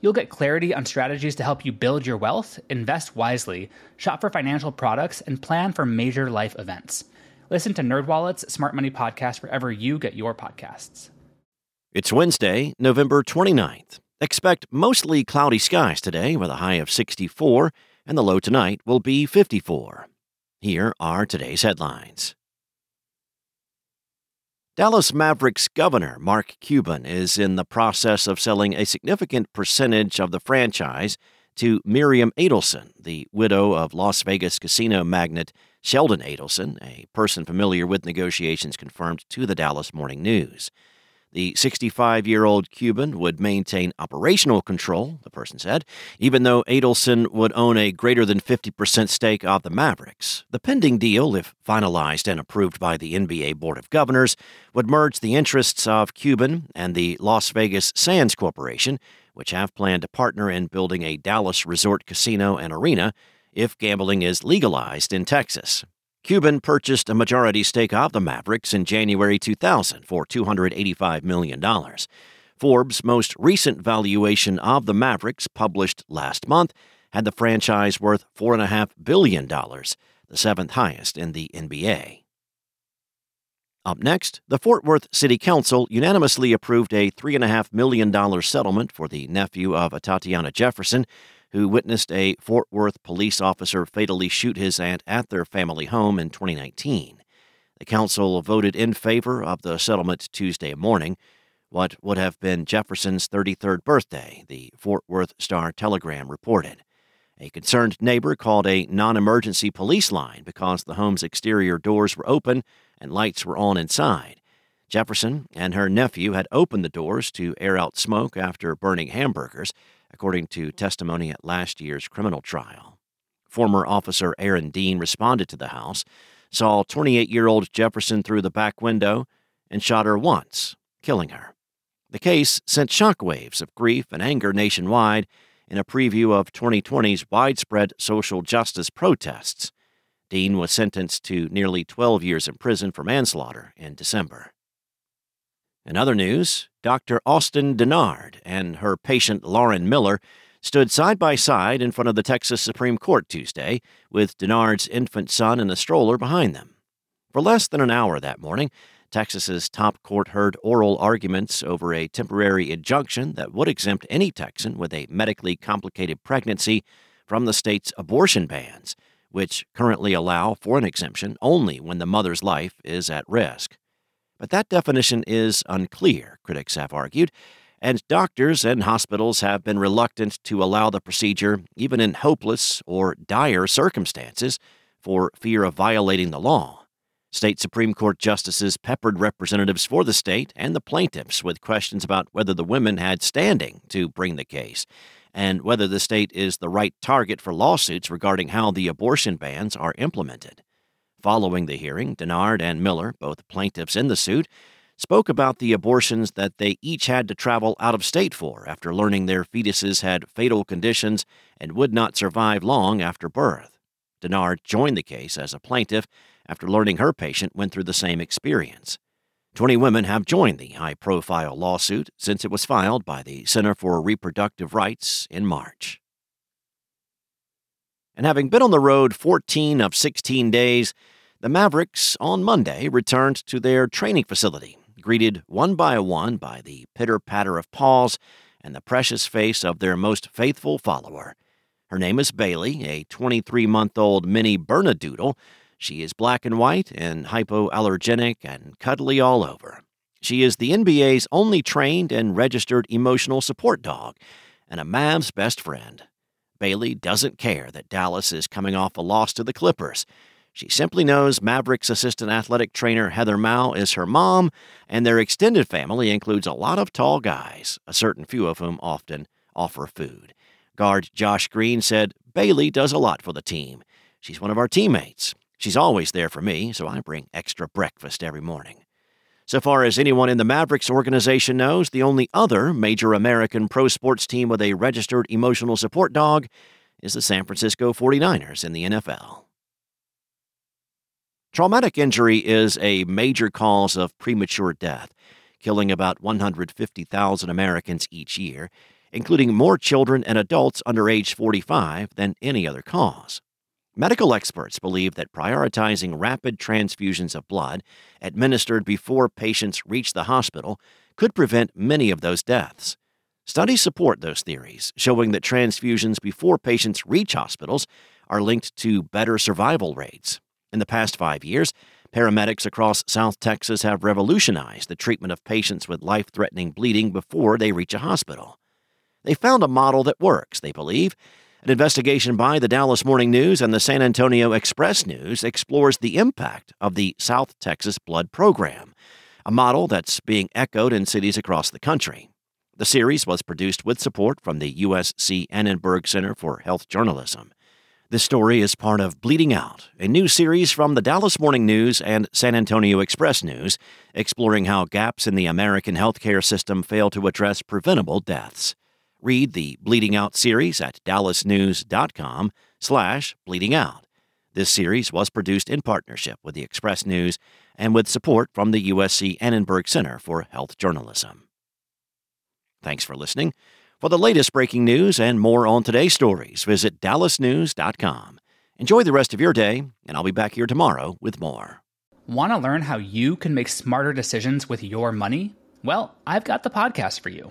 You'll get clarity on strategies to help you build your wealth, invest wisely, shop for financial products, and plan for major life events. Listen to NerdWallet's Smart Money Podcast wherever you get your podcasts. It's Wednesday, November 29th. Expect mostly cloudy skies today with a high of 64, and the low tonight will be 54. Here are today's headlines. Dallas Mavericks governor Mark Cuban is in the process of selling a significant percentage of the franchise to Miriam Adelson, the widow of Las Vegas casino magnate Sheldon Adelson, a person familiar with negotiations confirmed to the Dallas Morning News. The 65 year old Cuban would maintain operational control, the person said, even though Adelson would own a greater than 50% stake of the Mavericks. The pending deal, if finalized and approved by the NBA Board of Governors, would merge the interests of Cuban and the Las Vegas Sands Corporation, which have planned to partner in building a Dallas resort casino and arena if gambling is legalized in Texas. Cuban purchased a majority stake of the Mavericks in January 2000 for $285 million. Forbes' most recent valuation of the Mavericks, published last month, had the franchise worth $4.5 billion, the seventh highest in the NBA. Up next, the Fort Worth City Council unanimously approved a $3.5 million settlement for the nephew of Atatiana Jefferson, who witnessed a Fort Worth police officer fatally shoot his aunt at their family home in 2019. The council voted in favor of the settlement Tuesday morning, what would have been Jefferson's 33rd birthday, the Fort Worth Star Telegram reported. A concerned neighbor called a non emergency police line because the home's exterior doors were open and lights were on inside. Jefferson and her nephew had opened the doors to air out smoke after burning hamburgers according to testimony at last year's criminal trial. Former officer Aaron Dean responded to the house, saw 28 year old Jefferson through the back window, and shot her once, killing her. The case sent shockwaves of grief and anger nationwide in a preview of 2020's widespread social justice protests. Dean was sentenced to nearly 12 years in prison for manslaughter in December. In other news, Dr. Austin Dennard and her patient Lauren Miller stood side by side in front of the Texas Supreme Court Tuesday, with Dennard's infant son in a stroller behind them. For less than an hour that morning, Texas's top court heard oral arguments over a temporary injunction that would exempt any Texan with a medically complicated pregnancy from the state's abortion bans, which currently allow for an exemption only when the mother's life is at risk. But that definition is unclear, critics have argued, and doctors and hospitals have been reluctant to allow the procedure even in hopeless or dire circumstances for fear of violating the law. State Supreme Court justices peppered representatives for the state and the plaintiffs with questions about whether the women had standing to bring the case and whether the state is the right target for lawsuits regarding how the abortion bans are implemented. Following the hearing, Dennard and Miller, both plaintiffs in the suit, spoke about the abortions that they each had to travel out of state for after learning their fetuses had fatal conditions and would not survive long after birth. Dennard joined the case as a plaintiff after learning her patient went through the same experience. Twenty women have joined the high profile lawsuit since it was filed by the Center for Reproductive Rights in March. And having been on the road 14 of 16 days, the Mavericks on Monday returned to their training facility, greeted one by one by the pitter patter of paws and the precious face of their most faithful follower. Her name is Bailey, a 23 month old mini Bernedoodle. She is black and white and hypoallergenic and cuddly all over. She is the NBA's only trained and registered emotional support dog and a Mavs best friend. Bailey doesn't care that Dallas is coming off a loss to the Clippers. She simply knows Mavericks assistant athletic trainer Heather Mao is her mom, and their extended family includes a lot of tall guys, a certain few of whom often offer food. Guard Josh Green said Bailey does a lot for the team. She's one of our teammates. She's always there for me, so I bring extra breakfast every morning. So far as anyone in the Mavericks organization knows, the only other major American pro sports team with a registered emotional support dog is the San Francisco 49ers in the NFL. Traumatic injury is a major cause of premature death, killing about 150,000 Americans each year, including more children and adults under age 45 than any other cause. Medical experts believe that prioritizing rapid transfusions of blood administered before patients reach the hospital could prevent many of those deaths. Studies support those theories, showing that transfusions before patients reach hospitals are linked to better survival rates. In the past five years, paramedics across South Texas have revolutionized the treatment of patients with life threatening bleeding before they reach a hospital. They found a model that works, they believe, an investigation by the Dallas Morning News and the San Antonio Express News explores the impact of the South Texas Blood Program, a model that's being echoed in cities across the country. The series was produced with support from the USC Annenberg Center for Health Journalism. This story is part of Bleeding Out, a new series from the Dallas Morning News and San Antonio Express News, exploring how gaps in the American healthcare system fail to address preventable deaths. Read the Bleeding Out series at dallasnews.com slash bleeding out. This series was produced in partnership with the Express News and with support from the USC Annenberg Center for Health Journalism. Thanks for listening. For the latest breaking news and more on today's stories, visit dallasnews.com. Enjoy the rest of your day, and I'll be back here tomorrow with more. Want to learn how you can make smarter decisions with your money? Well, I've got the podcast for you.